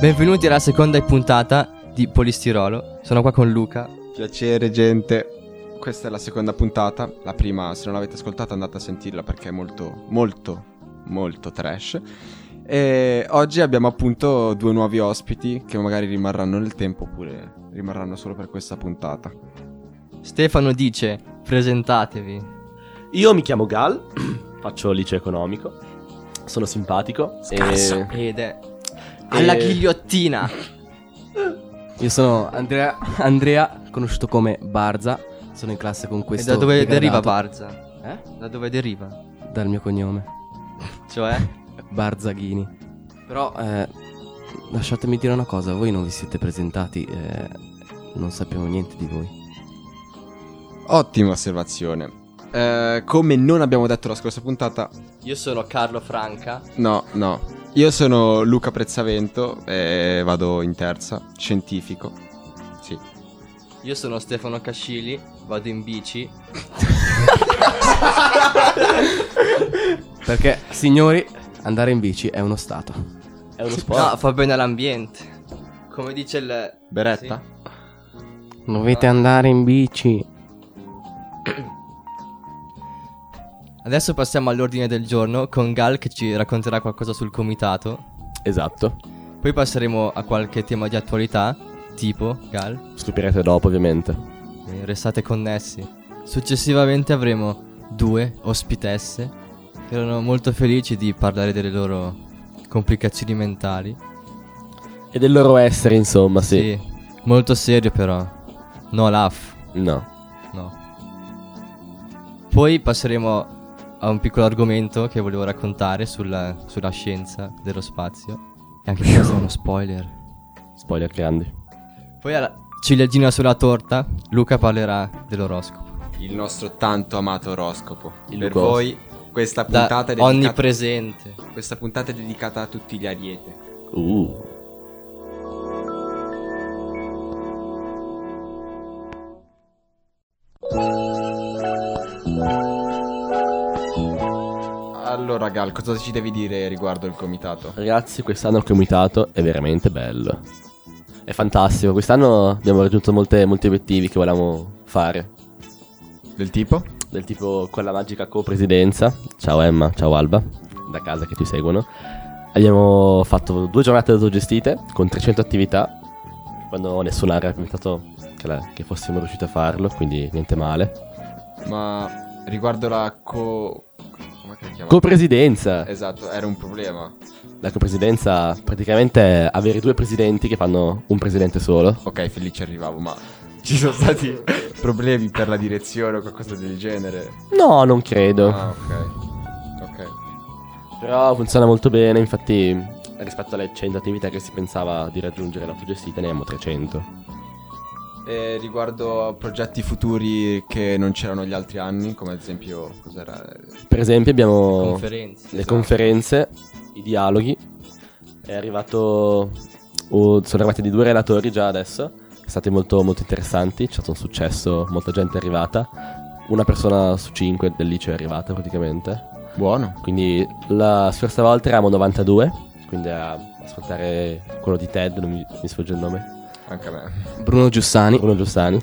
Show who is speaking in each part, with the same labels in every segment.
Speaker 1: Benvenuti alla seconda puntata di Polistirolo. Sono qua con Luca.
Speaker 2: Piacere gente, questa è la seconda puntata, la prima se non l'avete ascoltata andate a sentirla perché è molto, molto, molto trash. E oggi abbiamo appunto due nuovi ospiti che magari rimarranno nel tempo oppure rimarranno solo per questa puntata.
Speaker 1: Stefano dice, presentatevi.
Speaker 3: Io mi chiamo Gal, faccio liceo economico, sono simpatico
Speaker 2: Scarso.
Speaker 3: e...
Speaker 1: Ed è alla
Speaker 3: E-
Speaker 1: ghigliottina.
Speaker 4: Io sono Andrea, Andrea, conosciuto come Barza. Sono in classe con
Speaker 1: E
Speaker 4: questo.
Speaker 1: da dove
Speaker 4: degradato.
Speaker 1: deriva Barza?
Speaker 4: Eh?
Speaker 1: Da dove deriva?
Speaker 4: Dal mio cognome,
Speaker 1: Cioè?
Speaker 4: Barzaghini. Però, eh, lasciatemi dire una cosa: voi non vi siete presentati, eh, non sappiamo niente di voi.
Speaker 2: Ottima osservazione. Eh, come non abbiamo detto la scorsa puntata,
Speaker 1: Io sono Carlo Franca.
Speaker 2: no, no. Io sono Luca Prezzavento e vado in terza, scientifico. Sì.
Speaker 1: Io sono Stefano Cascili. Vado in bici.
Speaker 4: Perché, signori, andare in bici è uno stato.
Speaker 3: È uno
Speaker 1: No,
Speaker 3: sport.
Speaker 1: fa bene all'ambiente. Come dice il...
Speaker 2: Beretta?
Speaker 4: Dovete andare in bici.
Speaker 1: Adesso passiamo all'ordine del giorno con Gal che ci racconterà qualcosa sul comitato.
Speaker 3: Esatto.
Speaker 1: Poi passeremo a qualche tema di attualità, tipo Gal.
Speaker 3: Scoprirete dopo ovviamente.
Speaker 1: Eh, Restate connessi. Successivamente avremo due ospitesse che erano molto felici di parlare delle loro complicazioni mentali.
Speaker 3: E del loro essere insomma, sì.
Speaker 1: Sì, molto serio però. No laugh,
Speaker 3: No.
Speaker 1: no. Poi passeremo a un piccolo argomento che volevo raccontare sulla, sulla scienza dello spazio. E anche questo è uno spoiler.
Speaker 3: Spoiler grandi.
Speaker 1: Poi alla ciliegina sulla torta, Luca parlerà dell'oroscopo.
Speaker 2: Il nostro tanto amato oroscopo.
Speaker 3: Il
Speaker 2: per
Speaker 3: Lucos.
Speaker 2: voi questa
Speaker 1: Da
Speaker 2: puntata, è dedicata,
Speaker 1: onnipresente.
Speaker 2: questa puntata è dedicata a tutti gli ariete.
Speaker 3: Uh.
Speaker 2: Allora Gal, cosa ci devi dire riguardo il comitato?
Speaker 3: Ragazzi, quest'anno il comitato è veramente bello. È fantastico. Quest'anno abbiamo raggiunto molte- molti obiettivi che volevamo fare.
Speaker 2: Del tipo?
Speaker 3: Del tipo quella magica co-presidenza. Ciao Emma, ciao Alba, da casa che ci seguono. Abbiamo fatto due giornate autogestite con 300 attività. Quando nessuno aveva pensato che, la- che fossimo riusciti a farlo, quindi niente male.
Speaker 2: Ma riguardo la co... come si chiama?
Speaker 3: Co-presidenza.
Speaker 2: Esatto, era un problema.
Speaker 3: La co-presidenza praticamente è avere due presidenti che fanno un presidente solo.
Speaker 2: Ok, felice arrivavo, ma ci sono stati problemi per la direzione o qualcosa del genere.
Speaker 3: No, non credo.
Speaker 2: Ah, ok. Ok.
Speaker 3: Però funziona molto bene, infatti rispetto alle 100 attività che si pensava di raggiungere l'autogestita ne abbiamo 300.
Speaker 2: E riguardo a progetti futuri che non c'erano gli altri anni, come ad esempio, cos'era?
Speaker 3: Per esempio abbiamo
Speaker 1: Conferenze.
Speaker 3: le
Speaker 2: esatto.
Speaker 3: conferenze, i dialoghi. È arrivato... uh, sono arrivati di due relatori già adesso, stati molto, molto interessanti, c'è stato un successo, molta gente è arrivata. Una persona su cinque del liceo è arrivata praticamente.
Speaker 2: Buono.
Speaker 3: Quindi la scorsa volta eravamo 92, quindi a ascoltare quello di Ted, non mi, mi sfugge il nome.
Speaker 2: Anche a me.
Speaker 4: Bruno Giussani.
Speaker 3: Bruno Giussani.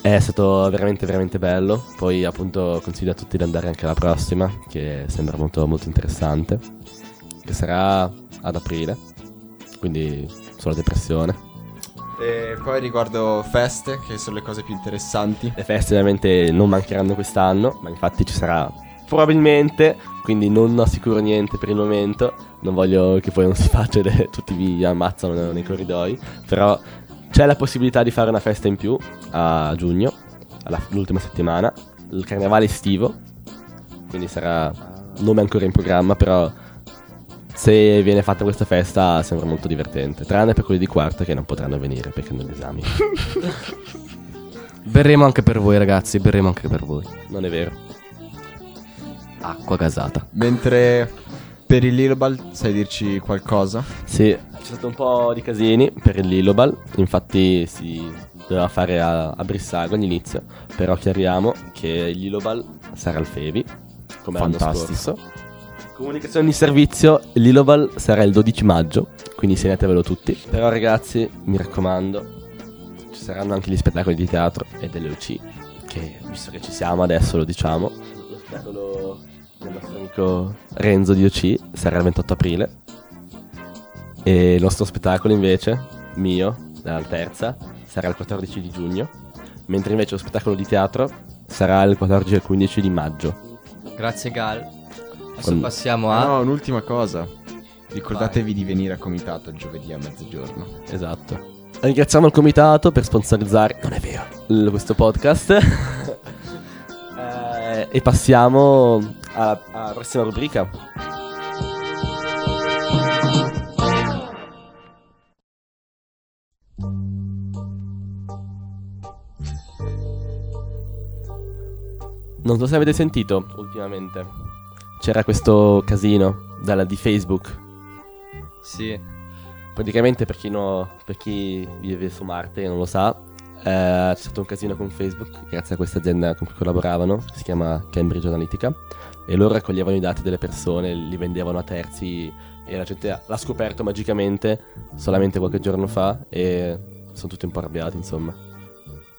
Speaker 3: È stato veramente veramente bello. Poi appunto consiglio a tutti di andare anche alla prossima, che sembra molto molto interessante. Che sarà ad aprile. Quindi sulla depressione.
Speaker 2: E poi riguardo feste, che sono le cose più interessanti.
Speaker 3: Le feste ovviamente non mancheranno quest'anno, ma infatti ci sarà probabilmente, quindi non assicuro niente per il momento. Non voglio che poi non si faccia e tutti vi ammazzano nei corridoi. Però c'è la possibilità di fare una festa in più a giugno, l'ultima settimana, il carnevale estivo. Quindi sarà nome ancora in programma, però se viene fatta questa festa sembra molto divertente. Tranne per quelli di quarta che non potranno venire perché hanno gli esami.
Speaker 4: Berremo anche per voi, ragazzi. Berremo anche per voi.
Speaker 3: non è vero.
Speaker 4: Acqua gasata.
Speaker 2: Mentre per il Lilobal sai dirci qualcosa?
Speaker 3: Sì, c'è stato un po' di casini per il Lilobal, infatti si doveva fare a, a Brissago all'inizio, però chiariamo che il Lilobal sarà al Fevi, come l'anno
Speaker 2: Fantastico.
Speaker 3: scorso. Comunicazione di servizio, il Lilobal sarà il 12 maggio quindi segnatevelo tutti. Però ragazzi, mi raccomando, ci saranno anche gli spettacoli di teatro e delle UC, che visto che ci siamo adesso lo diciamo. Lo spettacolo del nostro amico Renzo di UC sarà il 28 aprile. E il nostro spettacolo invece, mio, della terza, sarà il 14 di giugno. Mentre invece lo spettacolo di teatro sarà il 14 e il 15 di maggio.
Speaker 1: Grazie Gal. Adesso
Speaker 3: Con-
Speaker 1: passiamo
Speaker 2: Ah,
Speaker 1: a...
Speaker 2: no, un'ultima cosa. Ricordatevi di venire a comitato il giovedì a mezzogiorno.
Speaker 3: Esatto. Ringraziamo il comitato per sponsorizzare, non è vero, questo podcast. Eh, e passiamo alla, alla prossima rubrica. Non so se avete sentito ultimamente. C'era questo casino dalla, di Facebook
Speaker 1: Sì.
Speaker 3: Praticamente per chi, no- per chi vive su Marte e non lo sa, eh, c'è stato un casino con Facebook grazie a questa azienda con cui collaboravano, si chiama Cambridge Analytica, e loro raccoglievano i dati delle persone, li vendevano a terzi e la gente l'ha scoperto magicamente solamente qualche giorno fa e sono tutti un po' arrabbiati, insomma.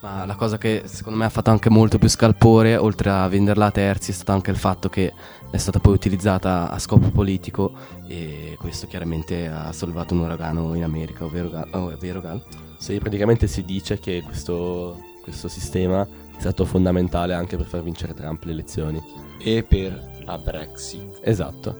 Speaker 4: Ma la cosa che secondo me ha fatto anche molto più scalpore, oltre a venderla a terzi, è stato anche il fatto che è stata poi utilizzata a scopo politico e questo chiaramente ha sollevato un uragano in America, ovvero Gal. Oh, è vero Gal?
Speaker 3: Sì, praticamente si dice che questo, questo sistema è stato fondamentale anche per far vincere Trump le elezioni.
Speaker 2: E per la Brexit.
Speaker 3: Esatto.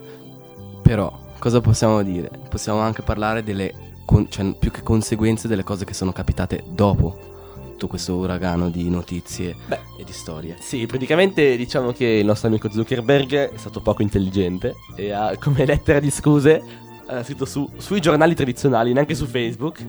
Speaker 4: Però, cosa possiamo dire? Possiamo anche parlare delle, con- cioè più che conseguenze delle cose che sono capitate dopo tutto questo uragano di notizie
Speaker 3: Beh.
Speaker 4: e di storie.
Speaker 3: Sì, praticamente diciamo che il nostro amico Zuckerberg è stato poco intelligente e ha come lettera di scuse ha scritto su- sui giornali tradizionali, neanche su Facebook,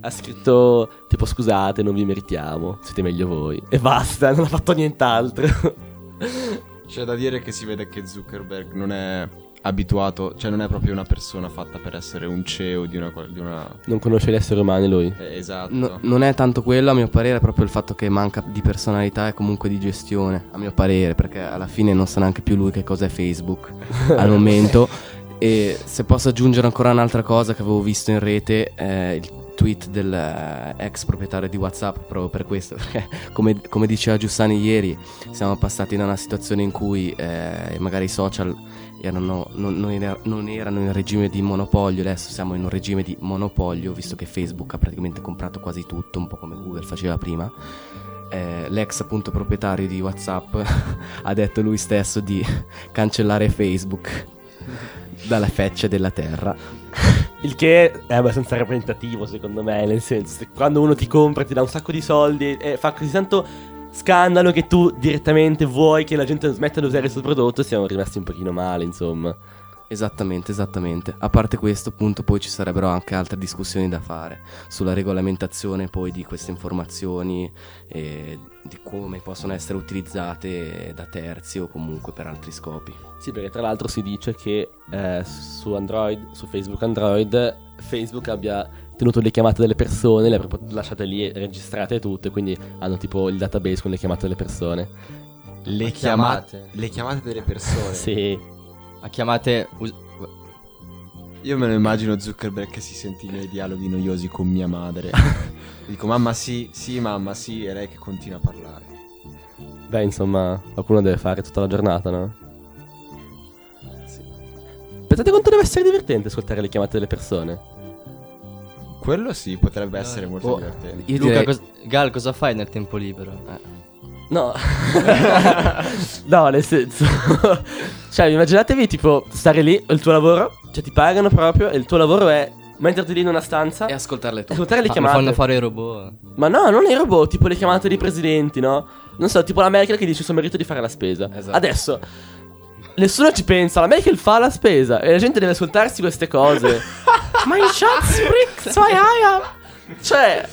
Speaker 3: ha scritto tipo scusate, non vi meritiamo, siete meglio voi. E basta, non ha fatto nient'altro.
Speaker 2: C'è da dire che si vede che Zuckerberg non è abituato, cioè non è proprio una persona fatta per essere un CEO di una... Di una...
Speaker 3: non conosce gli esseri umani lui.
Speaker 2: eh, esatto.
Speaker 4: No- non è tanto quello, a mio parere, è proprio il fatto che manca di personalità e comunque di gestione, a mio parere, perché alla fine non sa neanche più lui che cos'è Facebook al momento. E se posso aggiungere ancora un'altra cosa che avevo visto in rete, eh, il tweet del eh, proprietario di WhatsApp, proprio per questo, perché come, come diceva Giussani ieri, siamo passati da una situazione in cui eh, magari i social erano, non, non erano in regime di monopolio, adesso siamo in un regime di monopolio, visto che Facebook ha praticamente comprato quasi tutto, un po' come Google faceva prima. Eh, l'ex appunto proprietario di WhatsApp ha detto lui stesso di cancellare Facebook dalla faccia della terra.
Speaker 3: Il che è abbastanza rappresentativo secondo me, nel senso, se quando uno ti compra, ti dà un sacco di soldi e fa così tanto scandalo che tu direttamente vuoi che la gente smetta di usare il suo prodotto, siamo rimasti un pochino male, insomma.
Speaker 4: Esattamente, esattamente. A parte questo, appunto, poi ci sarebbero anche altre discussioni da fare sulla regolamentazione poi di queste informazioni e di come possono essere utilizzate da terzi o comunque per altri scopi.
Speaker 3: Sì, perché tra l'altro si dice che eh, su Android, su Facebook Android, Facebook abbia tenuto le chiamate delle persone, le ha proprio lasciate lì registrate tutte, quindi hanno tipo il database con le chiamate delle persone.
Speaker 2: Le
Speaker 1: Le
Speaker 2: chiamate...
Speaker 1: chiamate.
Speaker 2: Le chiamate delle persone.
Speaker 3: Sì.
Speaker 1: A chiamate... us-
Speaker 2: Io me lo immagino Zuckerberg che si sente nei dialoghi noiosi con mia madre. Dico mamma sì, sì mamma sì, e lei che continua a parlare.
Speaker 3: Beh, insomma, qualcuno deve fare tutta la giornata, no? Pensate quanto deve essere divertente ascoltare le chiamate delle persone.
Speaker 2: Quello sì, potrebbe essere molto
Speaker 1: Oh,
Speaker 2: divertente.
Speaker 1: Luca,
Speaker 4: direi-
Speaker 1: cos- Gal, cosa fai nel tempo libero?
Speaker 3: No, no, nel senso, cioè, immaginatevi tipo stare lì, il tuo lavoro, cioè ti pagano proprio, e il tuo lavoro è metterti lì in una stanza
Speaker 4: E ascoltarle tu.
Speaker 3: ascoltare le
Speaker 1: Ah, lo
Speaker 3: chiamate.
Speaker 1: fanno fare i robot.
Speaker 3: Ma no, non i robot, tipo le chiamate dei presidenti, no? Non so, tipo la Merkel che dice a suo marito di fare la spesa.
Speaker 4: Esatto.
Speaker 3: Adesso, nessuno ci pensa, la Merkel fa la spesa e la gente deve ascoltarsi queste cose. Ma in Schatz, Cioè,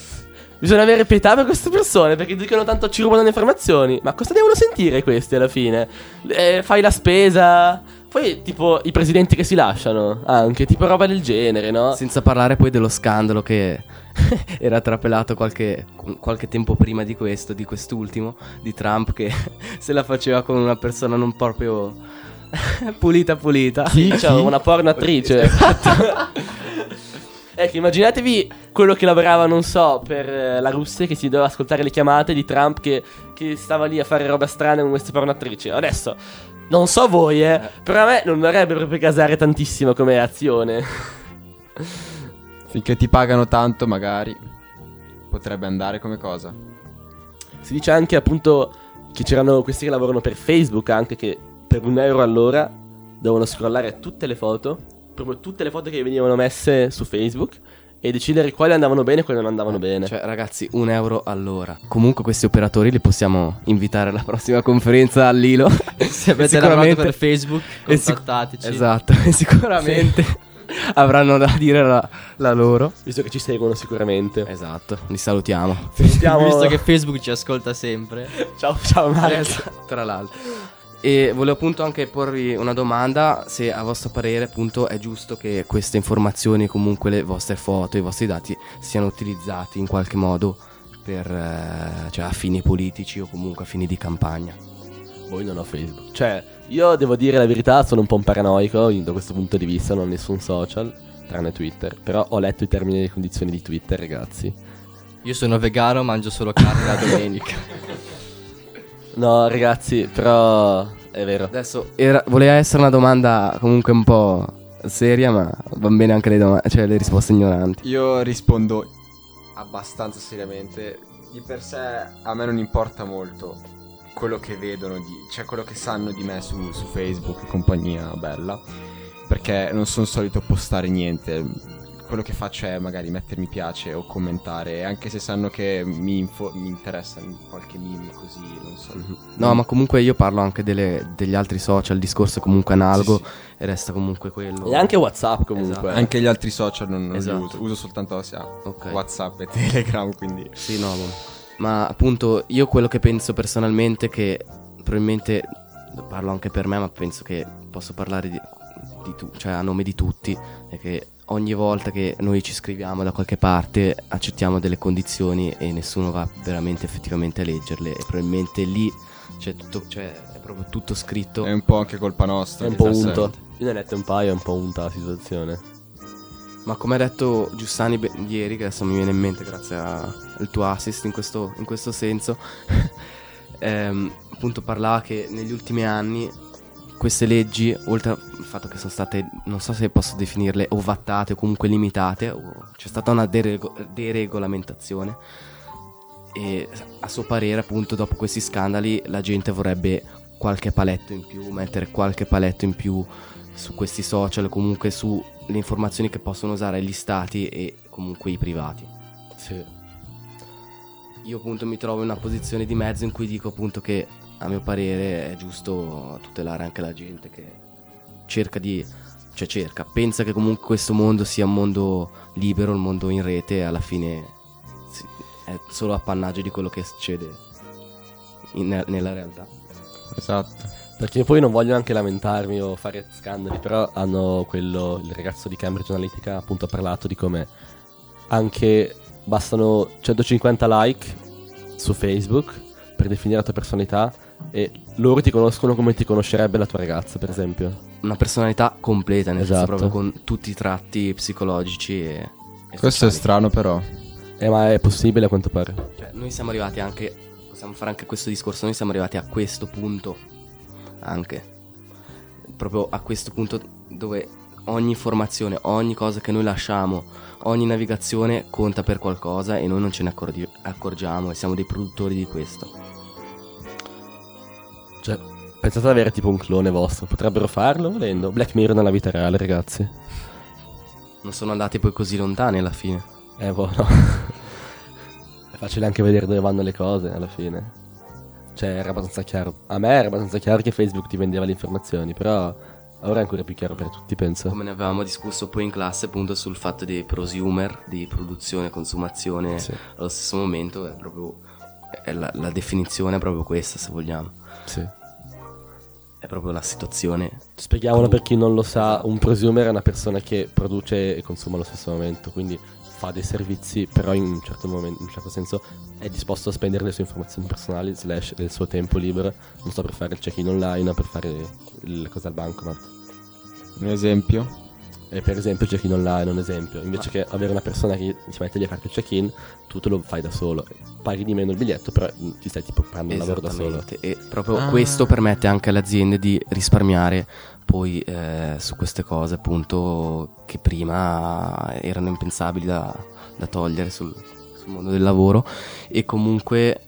Speaker 3: bisogna avere pietà per queste persone perché dicono tanto ci rubano le informazioni. Ma cosa devono sentire questi alla fine? Eh, fai la spesa. Poi, tipo, i presidenti che si lasciano, anche, tipo roba del genere, no?
Speaker 4: Senza parlare poi dello scandalo che era trapelato qualche, qualche tempo prima di questo, di quest'ultimo, di Trump che se la faceva con una persona non proprio pulita pulita.
Speaker 3: Sì, c'è una porno attrice. Ecco, immaginatevi quello che lavorava, non so, per eh, la Russia, che si doveva ascoltare le chiamate di Trump che, che stava lì a fare roba strana con queste pornatrici. Adesso, non so voi, eh, però a me non dovrebbe proprio casare tantissimo come azione.
Speaker 2: Finché ti pagano tanto, magari potrebbe andare come cosa.
Speaker 3: Si dice anche appunto che c'erano questi che lavorano per Facebook anche che per un euro all'ora devono scrollare tutte le foto, proprio tutte le foto che venivano messe su Facebook e decidere quali andavano bene e quali non andavano bene.
Speaker 4: Cioè, ragazzi, un euro all'ora. Comunque, questi operatori li possiamo invitare alla prossima conferenza all'Ilo.
Speaker 1: Se avete
Speaker 4: Sicuramente-
Speaker 1: per Facebook,
Speaker 4: e sic-
Speaker 1: contattateci.
Speaker 4: Esatto, e sicuramente avranno da dire la, la loro.
Speaker 3: Visto che ci seguono sicuramente.
Speaker 4: Esatto, li salutiamo.
Speaker 3: Salutiamo-
Speaker 1: Visto che Facebook ci ascolta sempre.
Speaker 3: Ciao, ciao.
Speaker 4: Esatto, Tra l'altro. E volevo appunto anche porvi una domanda, se a vostro parere appunto è giusto che queste informazioni, comunque le vostre foto, i vostri dati siano utilizzati in qualche modo per, eh, cioè a fini politici o comunque a fini di campagna.
Speaker 3: Voi non ho Facebook. Cioè, io devo dire la verità, sono un po' un paranoico da questo punto di vista, non ho nessun social, tranne Twitter. Però ho letto i termini e le condizioni di Twitter, ragazzi.
Speaker 1: Io sono vegano, mangio solo carne la domenica.
Speaker 3: No, ragazzi, però è vero.
Speaker 4: Adesso era- voleva essere una domanda comunque un po' seria, ma va bene anche le, doma- cioè, le risposte ignoranti.
Speaker 2: Io rispondo abbastanza seriamente. Di per sé a me non importa molto quello che vedono, di, cioè quello che sanno di me su, su Facebook e compagnia bella. Perché non sono solito postare niente. Quello che faccio è magari mettermi piace o commentare, anche se sanno che mi, info- mi interessa qualche meme così, non so.
Speaker 4: No, ma comunque io parlo anche delle- degli altri social, il discorso è comunque analogo
Speaker 2: Sì,
Speaker 4: e resta comunque quello.
Speaker 3: E anche WhatsApp comunque.
Speaker 4: Esatto.
Speaker 2: Anche gli altri social non, non
Speaker 4: Esatto.
Speaker 2: li uso, uso soltanto sia
Speaker 4: Ok.
Speaker 2: WhatsApp e Telegram, quindi...
Speaker 4: Sì, no, ma appunto io quello che penso personalmente è che probabilmente parlo anche per me, ma penso che posso parlare di, di tu- cioè a nome di tutti, è che ogni volta che noi ci scriviamo da qualche parte accettiamo delle condizioni e nessuno va veramente effettivamente a leggerle e probabilmente lì c'è tutto, cioè è proprio tutto scritto.
Speaker 2: È un po' anche colpa nostra.
Speaker 3: È un po' unto. Io ne ho letto un paio, è un po' unta la situazione.
Speaker 4: Ma come ha detto Giussani be- ieri, che adesso mi viene in mente grazie a- al tuo assist in questo, in questo senso, ehm, appunto parlava che negli ultimi anni queste leggi, oltre al fatto che sono state, non so se posso definirle ovattate o comunque limitate, c'è stata una derego- deregolamentazione e a suo parere appunto dopo questi scandali la gente vorrebbe qualche paletto in più, mettere qualche paletto in più su questi social, comunque sulle informazioni che possono usare gli stati e comunque i privati.
Speaker 3: Sì.
Speaker 4: Io appunto mi trovo in una posizione di mezzo in cui dico appunto che a mio parere è giusto tutelare anche la gente che cerca di cioè cerca, pensa che comunque questo mondo sia un mondo libero, un mondo in rete e alla fine è solo appannaggio di quello che succede in- nella realtà.
Speaker 2: Esatto.
Speaker 3: Perché poi non voglio anche lamentarmi o fare scandali, però hanno quello, il ragazzo di Cambridge Analytica appunto parlato di come anche bastano 150 like su Facebook per definire la tua personalità e loro ti conoscono come ti conoscerebbe la tua ragazza, per esempio.
Speaker 4: Una personalità completa, nel senso
Speaker 3: Esatto.
Speaker 4: proprio con tutti i tratti psicologici e, e
Speaker 2: Questo è
Speaker 4: sociali.
Speaker 2: strano però.
Speaker 3: Eh, ma è possibile a quanto pare.
Speaker 4: Cioè, noi siamo arrivati anche, possiamo fare anche questo discorso, noi siamo arrivati a questo punto, anche, proprio a questo punto dove ogni informazione, ogni cosa che noi lasciamo, ogni navigazione conta per qualcosa e noi non ce ne accordi- accorgiamo e siamo dei produttori di questo.
Speaker 3: Cioè, pensate ad avere tipo un clone vostro, potrebbero farlo volendo. Black Mirror nella vita reale, ragazzi.
Speaker 4: Non sono andati poi così lontani alla fine.
Speaker 3: Eh, boh, no. È facile anche vedere dove vanno le cose alla fine. Cioè, era abbastanza chiaro. A me era abbastanza chiaro che Facebook ti vendeva le informazioni, però ora è ancora più chiaro per tutti, penso.
Speaker 4: Come ne avevamo discusso poi in classe appunto sul fatto dei prosumer, di produzione e consumazione
Speaker 3: Sì.
Speaker 4: allo stesso momento, è proprio è la, la definizione è proprio questa se vogliamo.
Speaker 3: Sì.
Speaker 4: È proprio la situazione.
Speaker 3: Spieghiamolo per chi non lo sa, un prosumer è una persona che produce e consuma allo stesso momento, quindi fa dei servizi, però in un certo momento, in un certo senso è disposto a spendere le sue informazioni personali, slash del suo tempo libero, non so per fare il check-in online o per fare le cose al bancomat.
Speaker 2: Un esempio?
Speaker 3: E per esempio il check-in online è un esempio. Invece che avere una persona che ti mette lì a farti il check-in, tu te lo fai da solo. Paghi di meno il biglietto, però mm, ti stai tipo prendendo il lavoro da solo.
Speaker 4: E proprio
Speaker 2: Ah.
Speaker 4: questo permette anche alle aziende di risparmiare poi eh, su queste cose appunto che prima erano impensabili da, da togliere sul, sul mondo del lavoro. E comunque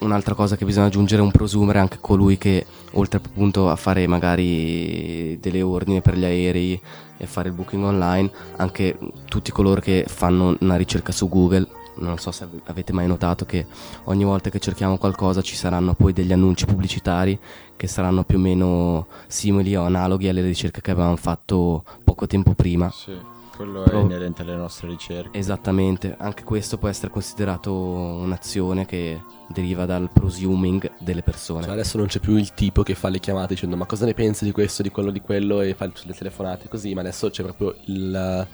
Speaker 4: un'altra cosa che bisogna aggiungere è un prosumere anche colui che oltre appunto a fare magari delle ordine per gli aerei e fare il booking online anche tutti coloro che fanno una ricerca su Google non so se ave- avete mai notato che ogni volta che cerchiamo qualcosa ci saranno poi degli annunci pubblicitari che saranno più o meno simili o analoghi alle ricerche che avevamo fatto poco tempo prima.
Speaker 2: Sì, quello
Speaker 4: Pro-
Speaker 2: è inerente alle nostre ricerche.
Speaker 4: Esattamente, anche questo può essere considerato un'azione che deriva dal prosuming delle persone.
Speaker 3: Cioè adesso non c'è più il tipo che fa le chiamate dicendo ma cosa ne pensi di questo, di quello, di quello e fa le telefonate così, ma adesso c'è proprio il,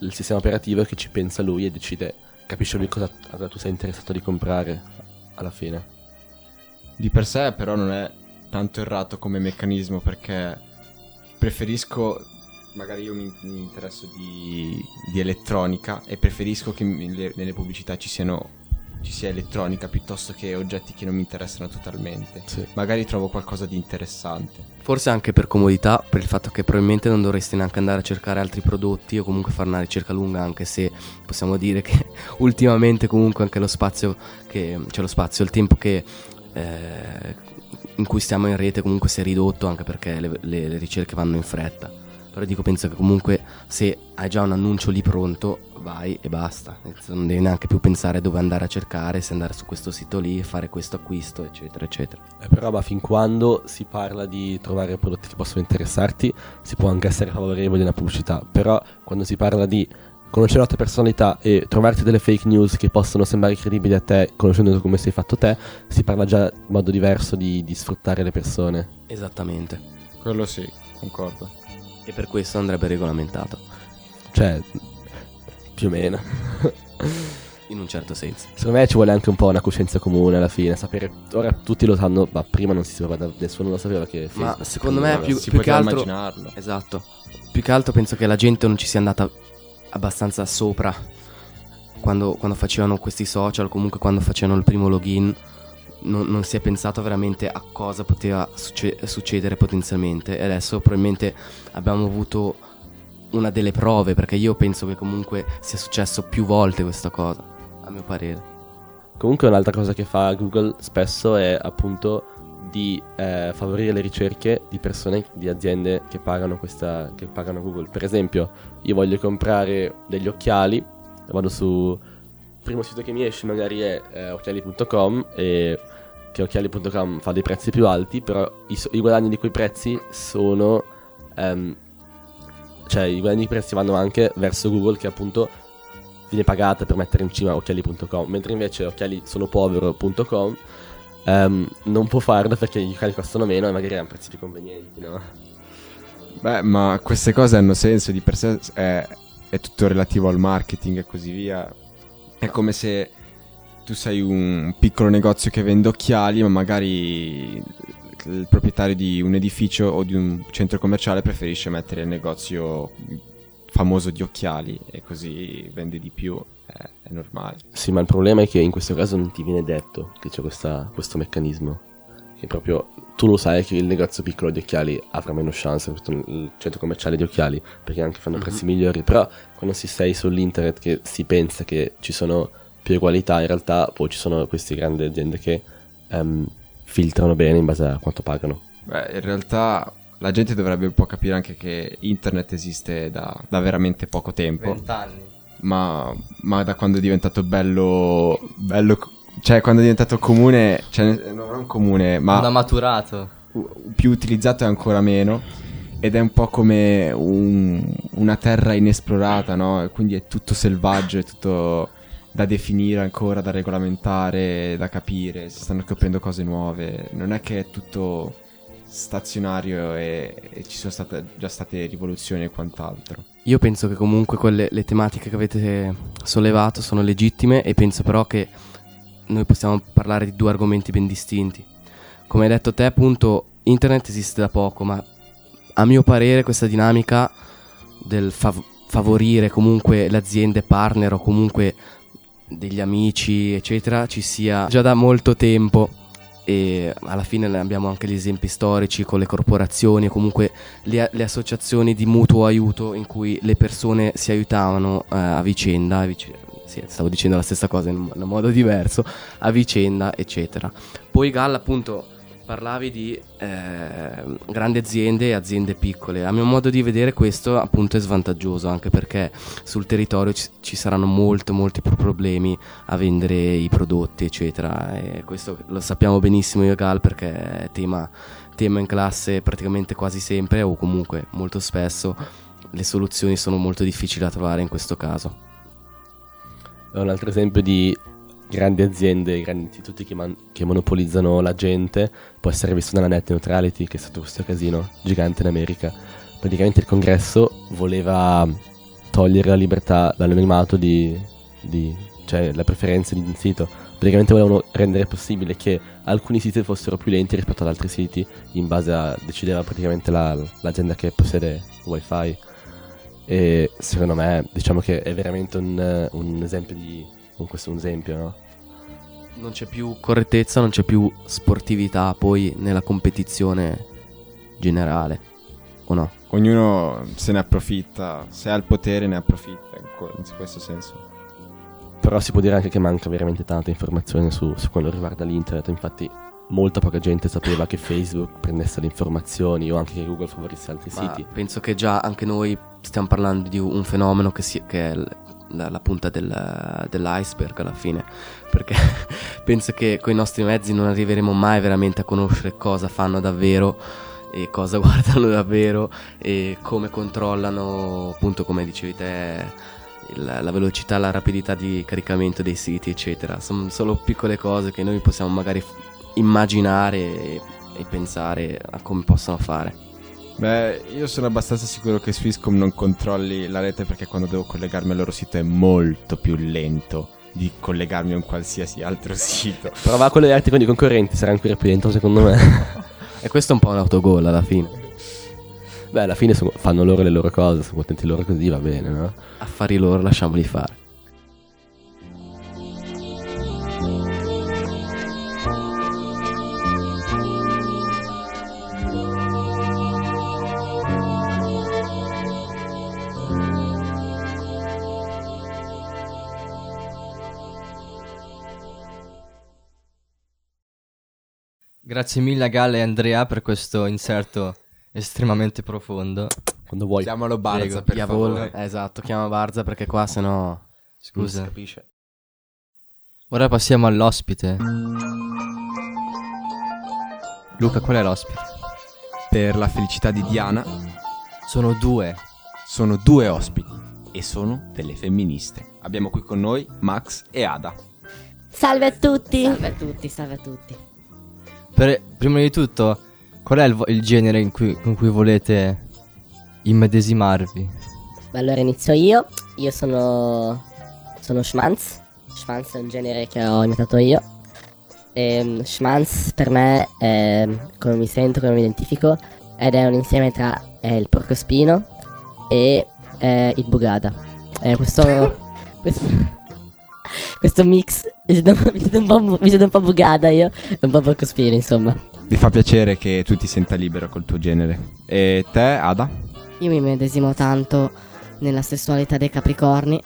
Speaker 3: il sistema operativo che ci pensa lui e decide, capisce lui cosa, tu sei interessato di comprare alla fine.
Speaker 2: Di per sé però non è tanto errato come meccanismo perché preferisco, magari io mi, mi interesso di, di elettronica e preferisco che le- nelle pubblicità ci siano ci sia elettronica piuttosto che oggetti che non mi interessano totalmente.
Speaker 3: Sì.
Speaker 2: Magari trovo qualcosa di interessante.
Speaker 4: Forse anche per comodità, per il fatto che probabilmente non dovresti neanche andare a cercare altri prodotti o comunque fare una ricerca lunga, anche se possiamo dire che ultimamente comunque anche lo spazio che cioè lo spazio, il tempo che eh, in cui stiamo in rete comunque si è ridotto anche perché le, le- le ricerche vanno in fretta. Però dico, penso che comunque se hai già un annuncio lì pronto, vai e basta. Non devi neanche più pensare dove andare a cercare, se andare su questo sito lì e fare questo acquisto, eccetera, eccetera.
Speaker 3: Eh, però ma fin quando si parla di trovare prodotti che possono interessarti, si può anche essere favorevoli alla pubblicità, però quando si parla di conoscere la tua personalità e trovarti delle fake news che possono sembrare credibili a te, conoscendo come sei fatto te, si parla già in modo diverso di, di sfruttare le persone.
Speaker 4: Esattamente.
Speaker 2: Quello sì, concordo.
Speaker 4: E per questo andrebbe regolamentato,
Speaker 3: Cioè, più o meno.
Speaker 4: in un certo senso.
Speaker 3: Secondo me ci vuole anche un po' una coscienza comune alla fine, sapere, ora tutti lo sanno, ma prima non si sapeva, nessuno lo sapeva che...
Speaker 4: Ma
Speaker 3: Facebook
Speaker 4: secondo me più,
Speaker 2: si
Speaker 4: più che altro...
Speaker 2: immaginarlo.
Speaker 4: Esatto. Più che altro penso che la gente non ci sia andata abbastanza sopra quando, quando facevano questi social, comunque quando facevano il primo login. Non, non si è pensato veramente a cosa poteva succe- succedere potenzialmente. E adesso probabilmente abbiamo avuto una delle prove, perché io penso che comunque sia successo più volte questa cosa, a mio parere.
Speaker 3: Comunque un'altra cosa che fa Google spesso è appunto di eh, favorire le ricerche di persone, di aziende che pagano, questa, che pagano Google. Per esempio, io voglio comprare degli occhiali, vado su... Il primo sito che mi esce magari è eh, occhiali.com e che occhiali.com fa dei prezzi più alti, però i, i guadagni di quei prezzi sono... ehm, cioè i guadagni prezzi vanno anche verso Google che appunto viene pagata per mettere in cima occhiali.com, mentre invece occhialisonopovero.com ehm, non può farlo perché gli occhiali costano meno e magari hanno prezzi più convenienti, no?
Speaker 2: Beh, ma queste cose hanno senso di per sé, è, è tutto relativo al marketing e così via. È come se tu sei un piccolo negozio che vende occhiali, ma magari il proprietario di un edificio o di un centro commerciale preferisce mettere il negozio famoso di occhiali e così vende di più, è, è normale.
Speaker 3: Sì, ma il problema è che in questo caso non ti viene detto che c'è questa- questo meccanismo. Che proprio tu lo sai che il negozio piccolo di occhiali avrà meno chance al centro commerciale di occhiali, perché anche fanno prezzi migliori. Però quando si sei sull'internet che si pensa che ci sono più qualità, in realtà poi ci sono queste grandi aziende che ehm, filtrano bene in base a quanto pagano.
Speaker 2: Beh, in realtà la gente dovrebbe un po' capire anche che internet esiste da, da veramente poco tempo.
Speaker 1: Vent'anni.
Speaker 2: ma, ma da quando è diventato bello, bello cioè quando è diventato comune, cioè no, non comune, ma
Speaker 1: Non ha maturato.
Speaker 2: più utilizzato è ancora meno ed è un po' come un- una terra inesplorata, no? E Quindi è tutto selvaggio, è tutto da definire ancora, da regolamentare, da capire, si stanno scoprendo cose nuove, non è che è tutto stazionario e, e ci sono state, già state rivoluzioni e quant'altro.
Speaker 4: Io penso che comunque quelle le tematiche che avete sollevato sono legittime e penso però che noi possiamo parlare di due argomenti ben distinti. Come hai detto te, appunto, internet esiste da poco, ma a mio parere questa dinamica del fav- favorire comunque le aziende partner o comunque degli amici, eccetera, ci sia già da molto tempo e alla fine abbiamo anche gli esempi storici con le corporazioni o comunque le, le, associazioni di mutuo aiuto in cui le persone si aiutavano eh, a vicenda, a vic- sì, stavo dicendo la stessa cosa in un modo diverso, a vicenda, eccetera. Poi Gall appunto parlavi di eh, grandi aziende e aziende piccole. A mio modo di vedere questo appunto è svantaggioso anche perché sul territorio ci, ci saranno molti, molti più problemi a vendere i prodotti, eccetera. E questo lo sappiamo benissimo io e Gal perché è tema, tema in classe praticamente quasi sempre o comunque molto spesso le soluzioni sono molto difficili da trovare in questo caso.
Speaker 3: Un altro esempio di grandi aziende, grandi istituti che, man- che, monopolizzano la gente, può essere visto nella net neutrality, che è stato questo casino gigante in America. Praticamente il congresso voleva togliere la libertà, l'anonimato di, di cioè la preferenza di un sito. Praticamente volevano rendere possibile che alcuni siti fossero più lenti rispetto ad altri siti, in base a decideva praticamente la, l'azienda che possiede wifi. E secondo me, diciamo che è veramente un, un esempio di questo è un esempio, no?
Speaker 4: Non c'è più correttezza, non c'è più sportività poi nella competizione generale, o no?
Speaker 2: Ognuno se ne approfitta, se ha il potere ne approfitta, in questo senso.
Speaker 3: Però si può dire anche che manca veramente tanta informazione su, su quello riguarda l'internet, infatti molta poca gente sapeva che Facebook prendesse le informazioni o anche che Google favorisse altri
Speaker 4: Ma
Speaker 3: siti.
Speaker 4: Penso che già anche noi stiamo parlando di un fenomeno che, si, che è la, la punta del, dell'iceberg alla fine, perché penso che con i nostri mezzi non arriveremo mai veramente a conoscere cosa fanno davvero e cosa guardano davvero e come controllano, appunto come dicevi te, la, la velocità, la rapidità di caricamento dei siti, eccetera. Sono solo piccole cose che noi possiamo magari immaginare e, e pensare a come possono fare.
Speaker 2: Beh, io sono abbastanza sicuro che Swisscom non controlli la rete perché quando devo collegarmi al loro sito è molto più lento di collegarmi a un qualsiasi altro sito.
Speaker 3: Però va a collegarti con i concorrenti, sarà ancora più lento secondo me.
Speaker 4: e questo è un po' un autogol alla fine.
Speaker 3: Beh, alla fine sono, fanno loro le loro cose, sono contenti loro così, va bene, no?
Speaker 4: Affari loro, lasciamoli fare.
Speaker 1: Grazie mille a Gale e Andrea per questo inserto estremamente profondo.
Speaker 3: Quando vuoi.
Speaker 2: Chiamalo Barza
Speaker 1: Prego.
Speaker 2: per favore.
Speaker 4: esatto, chiama Barza perché qua sennò
Speaker 1: Scusa.
Speaker 4: non si capisce.
Speaker 1: Ora passiamo all'ospite. Luca, qual è l'ospite?
Speaker 2: Per la felicità di Diana
Speaker 1: Sono due.
Speaker 2: sono due ospiti e sono delle femministe. Abbiamo qui con noi Max e Ada.
Speaker 5: Salve a tutti. Salve a tutti, salve a tutti.
Speaker 1: Per- prima di tutto, qual è il, vo- il genere in cui- con cui volete immedesimarvi?
Speaker 5: Beh, allora inizio io. Io sono. Sono Schmanz. Schmanz è un genere che ho inventato io. E, Schmanz per me è come mi sento, come mi identifico. Ed è un insieme tra eh, il porcospino e eh, il bugada. Eh, questo. questo questo mix mi sento, mi sento un po', bu- mi sento un po' bugada io. E un po' porcospino, insomma.
Speaker 2: Mi fa piacere che tu ti senta libero col tuo genere. E te, Ada?
Speaker 5: Io mi medesimo tanto nella sessualità dei capricorni,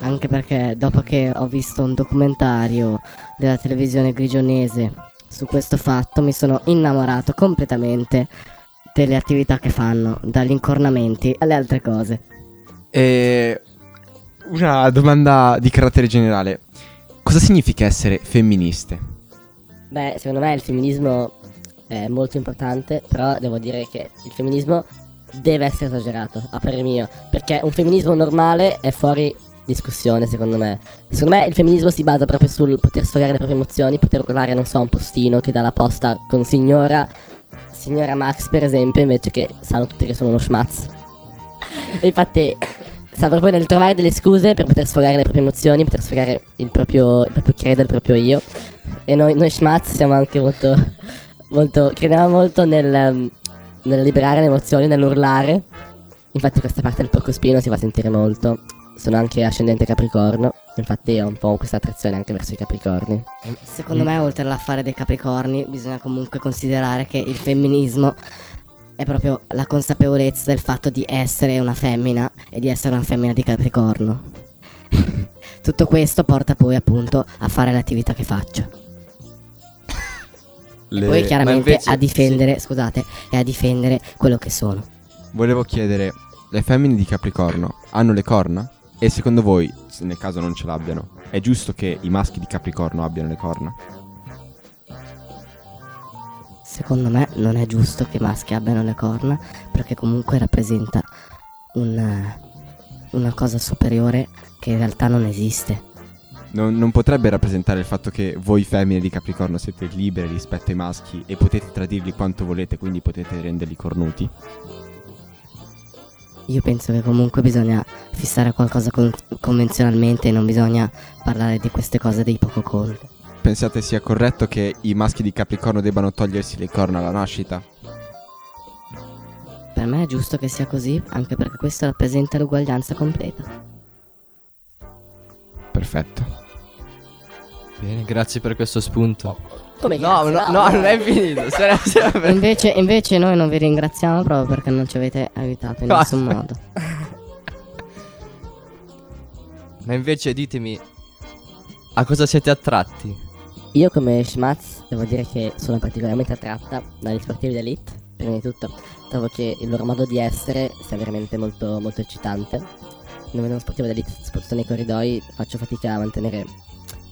Speaker 5: anche perché dopo che ho visto un documentario della televisione grigionese su questo fatto mi sono innamorato completamente delle attività che fanno, dagli incornamenti alle altre cose.
Speaker 2: E una domanda di carattere generale. Cosa significa essere femministe?
Speaker 5: Beh, secondo me il femminismo è molto importante, però devo dire che il femminismo deve essere esagerato, a parere mio, perché un femminismo normale è fuori discussione, secondo me. Secondo me il femminismo si basa proprio sul poter sfogare le proprie emozioni, poter urlare, non so, un postino che dà la posta con signora, signora Max, per esempio, invece che sanno tutti che sono uno schmaz. E infatti sta proprio nel trovare delle scuse per poter sfogare le proprie emozioni, poter sfogare il proprio, il proprio credo, il proprio io. E noi, noi schmaz siamo anche molto, molto, crediamo molto nel, um, nel liberare le emozioni, nell'urlare. Infatti questa parte del porcospino si fa sentire molto. Sono anche ascendente capricorno, infatti ho un po' questa attrazione anche verso i capricorni. Secondo me, oltre all'affare dei capricorni, bisogna comunque considerare che il femminismo è proprio la consapevolezza del fatto di essere una femmina e di essere una femmina di capricorno. Tutto questo porta poi appunto a fare l'attività che faccio.
Speaker 2: Le-
Speaker 5: Poi chiaramente
Speaker 1: invece-
Speaker 5: a difendere, scusate, e a difendere quello che sono.
Speaker 2: Volevo chiedere, le femmine di Capricorno hanno le corna? E secondo voi, se nel caso non ce l'abbiano, è giusto che i maschi di Capricorno abbiano le corna?
Speaker 5: Secondo me non è giusto che i maschi abbiano le corna perché comunque rappresenta un, una cosa superiore che in realtà non esiste.
Speaker 2: Non, non potrebbe rappresentare il fatto che voi femmine di Capricorno siete libere rispetto ai maschi e potete tradirli quanto volete, quindi potete renderli cornuti?
Speaker 5: Io penso che comunque bisogna fissare qualcosa con- convenzionalmente e non bisogna parlare di queste cose dei poco conto.
Speaker 2: Pensate sia corretto che i maschi di Capricorno debbano togliersi le corna alla nascita?
Speaker 5: Per me è giusto che sia così, anche perché questo rappresenta l'uguaglianza completa.
Speaker 2: Perfetto.
Speaker 1: Bene, grazie per questo spunto.
Speaker 5: Come
Speaker 1: No, no, no, non è finito.
Speaker 5: Invece, invece noi non vi ringraziamo proprio perché non ci avete aiutato in nessun modo.
Speaker 1: Ma invece ditemi, a cosa siete attratti?
Speaker 5: Io come Schmatz devo dire che sono particolarmente attratta dagli sportivi d'elite. Prima di tutto trovo che il loro modo di essere sia veramente molto, molto eccitante. Non vedo uno sportivo d'elite soprattutto nei corridoi, faccio fatica a mantenere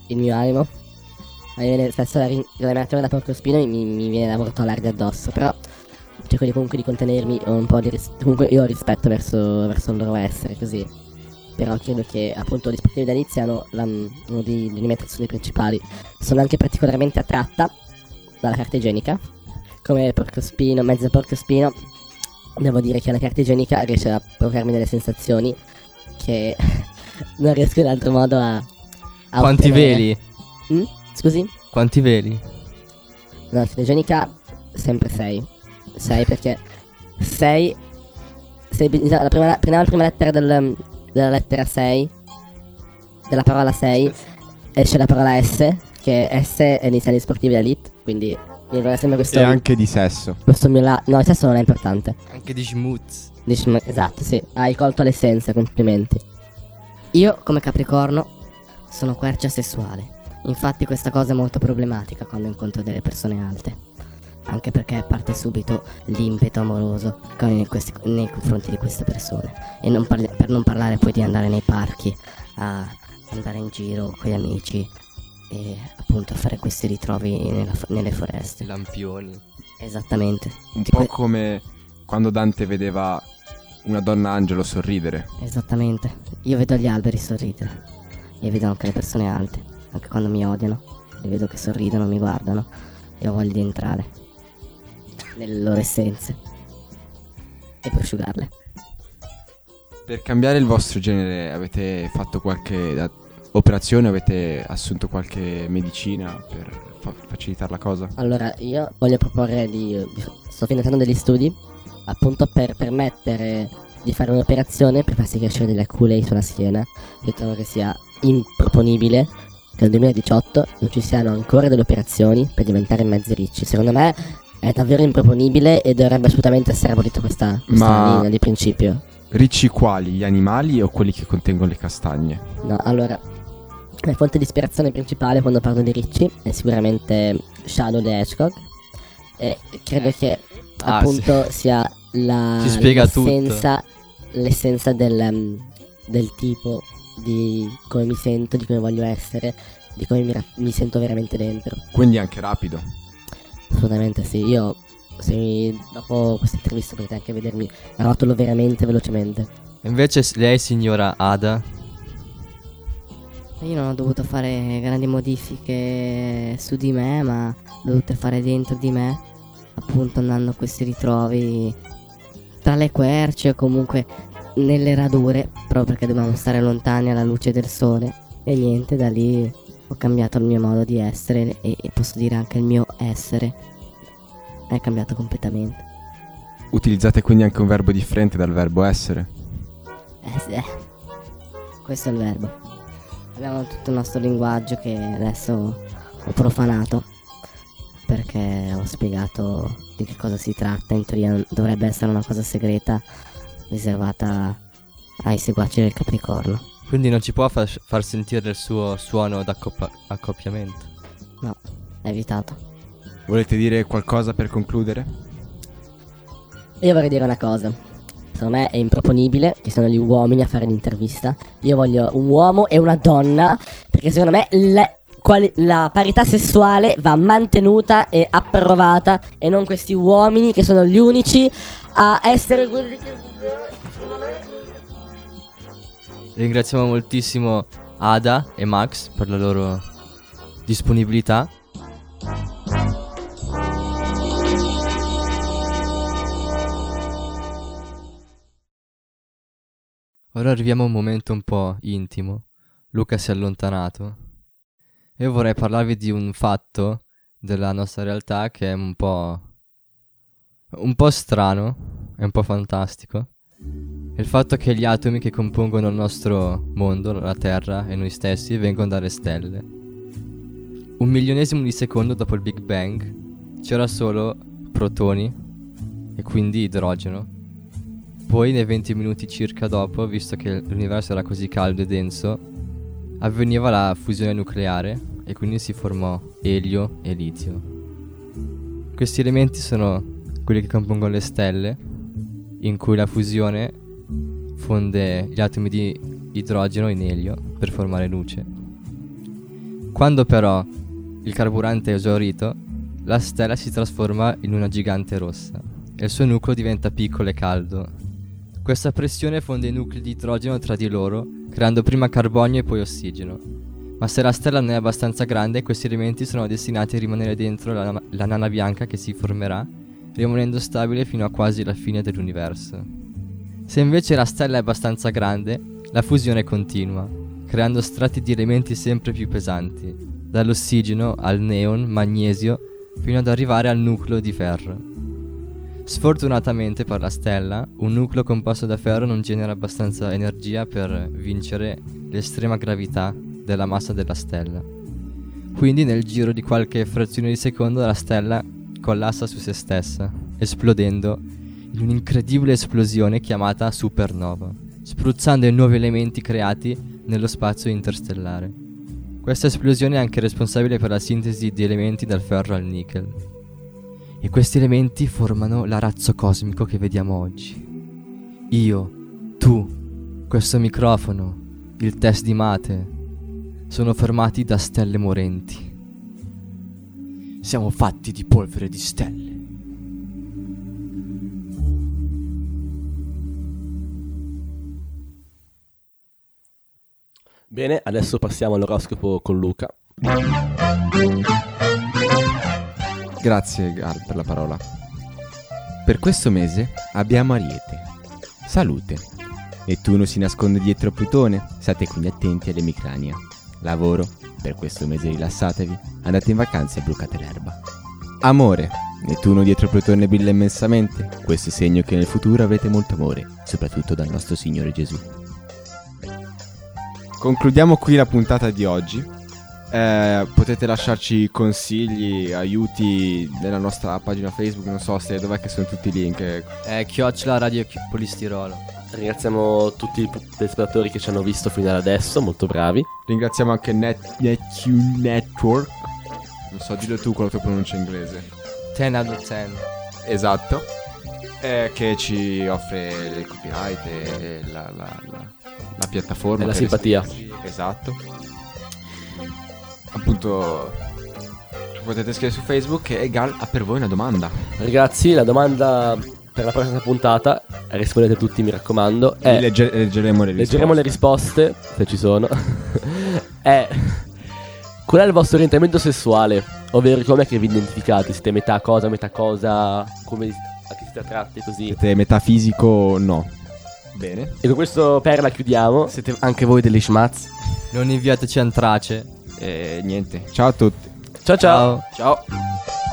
Speaker 5: il mio animo. Mi viene spesso la, rin- la reazione da porco spino e mi, mi viene da mortolardi addosso, però cerco di comunque di contenermi, un po' di ris- comunque io ho rispetto verso, verso il loro essere, così. Però credo che appunto gli sportivi siano la, una delle mie attrazioni principali. Sono anche particolarmente attratta dalla carta igienica, come porcospino, mezzo porcospino. Devo dire che la carta igienica riesce a provocarmi delle sensazioni che non riesco in altro modo a... a
Speaker 1: Quanti
Speaker 5: ottenere.
Speaker 1: veli?
Speaker 5: Mm? Scusi?
Speaker 1: Quanti veli?
Speaker 5: La carta igienica sempre 6. 6 perché 6... la prima, la prima lettera del- della lettera 6, della parola 6, esce la parola S, che S è iniziale sportivi elite, quindi mi vorrei sempre questo...
Speaker 2: E anche di sesso.
Speaker 5: Questo mio la... No, il sesso non è importante.
Speaker 1: Anche di schmutz.
Speaker 5: Dici, ma- esatto, sì. Hai colto l'essenza, complimenti. Io, come Capricorno, sono quercia sessuale. Infatti questa cosa è molto problematica quando incontro delle persone alte. Anche perché parte subito l'impeto amoroso questi- nei confronti di queste persone. E non parli- per non parlare poi di andare nei parchi a andare in giro con gli amici e appunto a fare questi ritrovi nella nelle foreste.
Speaker 1: Lampioni.
Speaker 5: Esattamente.
Speaker 2: Un
Speaker 5: Di
Speaker 2: po'
Speaker 5: que-
Speaker 2: come quando Dante vedeva una donna angelo sorridere.
Speaker 5: Esattamente. Io vedo gli alberi sorridere. E vedo anche le persone alte. Anche quando mi odiano. Le vedo che sorridono, mi guardano. E ho voglia di entrare. Nelle loro essenze. E prosciugarle.
Speaker 2: Per cambiare il vostro genere avete fatto qualche operazione? Avete assunto qualche medicina per fa- facilitare la cosa?
Speaker 5: Allora, io voglio proporre di... sto finendo degli studi. Appunto per permettere di fare un'operazione per farsi crescere delle aculei sulla schiena. Io trovo che sia improponibile che nel 2018 non ci siano ancora delle operazioni per diventare mezzi ricci. Secondo me è davvero improponibile e dovrebbe assolutamente essere abolita questa, questa
Speaker 2: Ma-
Speaker 5: linea di principio.
Speaker 2: Ricci quali? Gli animali o quelli che contengono le castagne?
Speaker 5: No, allora, la fonte di ispirazione principale quando parlo di ricci è sicuramente Shadow the Hedgehog. E credo che
Speaker 1: Ah,
Speaker 5: appunto sia la, l'essenza, l'essenza del, um, del tipo di come mi sento, di come voglio essere, di come mi, mi sento veramente dentro.
Speaker 2: Quindi anche rapido.
Speaker 5: Assolutamente sì, io se dopo questa intervista potete anche vedermi rotolo veramente velocemente.
Speaker 1: Invece lei, signora Ada,
Speaker 5: Io non ho dovuto fare grandi modifiche su di me, ma ho dovute fare dentro di me, appunto andando a questi ritrovi tra le querce o comunque nelle radure, proprio perché dobbiamo stare lontani alla luce del sole. E niente, da lì ho cambiato il mio modo di essere e, posso dire anche il mio essere. È cambiato completamente.
Speaker 2: utilizzate quindi anche un verbo differente dal verbo essere.
Speaker 5: Eh sì, eh. questo è il verbo. Abbiamo tutto il nostro linguaggio che adesso ho profanato perché ho spiegato di che cosa si tratta. In teoria dovrebbe essere una cosa segreta riservata ai seguaci del Capricorno.
Speaker 1: Quindi non ci può far, far sentire il suo suono d'accoppiamento.
Speaker 5: No, è evitato.
Speaker 2: Volete dire qualcosa per concludere?
Speaker 5: Io vorrei dire una cosa. Secondo me è improponibile che siano gli uomini a fare l'intervista. Io voglio un uomo e una donna. Perché secondo me le- quali- la parità sessuale va mantenuta e approvata. E non questi uomini che sono gli unici a essere quelli che.
Speaker 1: Ringraziamo moltissimo Ada e Max per la loro disponibilità. Ora arriviamo a un momento un po' intimo. Luca si è allontanato. Io vorrei parlarvi di un fatto della nostra realtà che è un po'. un po' strano, è un po' fantastico. Il fatto che gli atomi che compongono il nostro mondo, la Terra e noi stessi, vengono dalle stelle. Un milionesimo di secondo dopo il Big Bang c'era solo protoni e quindi idrogeno. Poi nei 20 minuti circa dopo, visto che l'universo era così caldo e denso, avveniva la fusione nucleare e quindi si formò elio e litio. Questi elementi sono quelli che compongono le stelle, in cui la fusione fonde gli atomi di idrogeno in elio per formare luce. Quando però il carburante è esaurito, la stella si trasforma in una gigante rossa e il suo nucleo diventa piccolo e caldo. Questa pressione fonde i nuclei di idrogeno tra di loro, creando prima carbonio e poi ossigeno. Ma se la stella non è abbastanza grande, questi elementi sono destinati a rimanere dentro la, la nana bianca che si formerà, rimanendo stabile fino a quasi la fine dell'universo. Se invece la stella è abbastanza grande, la fusione continua, creando strati di elementi sempre più pesanti, dall'ossigeno al neon, magnesio, fino ad arrivare al nucleo di ferro. Sfortunatamente per la stella, un nucleo composto da ferro non genera abbastanza energia per vincere l'estrema gravità della massa della stella. Quindi nel giro di qualche frazione di secondo la stella collassa su se stessa, esplodendo in un'incredibile esplosione chiamata supernova, spruzzando i nuovi elementi creati nello spazio interstellare. Questa esplosione è anche responsabile per la sintesi di elementi dal ferro al nickel. E questi elementi formano l'arazzo cosmico che vediamo oggi. Io, tu, questo microfono, il test di mate, sono formati da stelle morenti. Siamo fatti di polvere di stelle.
Speaker 3: Bene, adesso passiamo all'oroscopo con Luca.
Speaker 2: Grazie Gal per la parola. Per questo mese abbiamo Ariete. Salute. Nettuno si nasconde dietro Plutone, state quindi attenti alle micrania. Lavoro. Per questo mese rilassatevi, andate in vacanza e brucate l'erba. Amore. Nettuno dietro Plutone brilla immensamente, questo è segno che nel futuro avrete molto amore, soprattutto dal nostro Signore Gesù. Concludiamo qui la puntata di oggi. Eh, potete lasciarci consigli, aiuti nella nostra pagina Facebook, non so se dov'è che sono tutti i link.
Speaker 1: È chiocciola radio polistirolo.
Speaker 3: Ringraziamo tutti i telespettatori che ci hanno visto fino ad adesso, molto bravi.
Speaker 2: Ringraziamo anche Net- NetQ Network. Non so, dillo tu con la tua pronuncia inglese.
Speaker 1: 10 out of 10.
Speaker 2: Esatto. Eh, che ci offre il copyright e la, la- la- la piattaforma.
Speaker 3: E la simpatia.
Speaker 2: Esatto. Appunto, potete scrivere su Facebook e Gal ha per voi una domanda.
Speaker 3: Ragazzi, la domanda per la prossima puntata, rispondete tutti mi raccomando, è...
Speaker 2: Legge- leggeremo le risposte.
Speaker 3: Leggeremo le risposte, se ci sono. è... Qual è il vostro orientamento sessuale? Ovvero come è che vi identificate? Siete metà cosa, metà cosa? Come a chi siete attratti così?
Speaker 2: Siete metafisico no? Bene.
Speaker 3: E con questo per la chiudiamo.
Speaker 4: Siete anche voi degli schmaz?
Speaker 1: Non inviateci antrace.
Speaker 2: E niente. Ciao a tutti.
Speaker 3: Ciao ciao.
Speaker 1: Ciao.
Speaker 2: Ciao.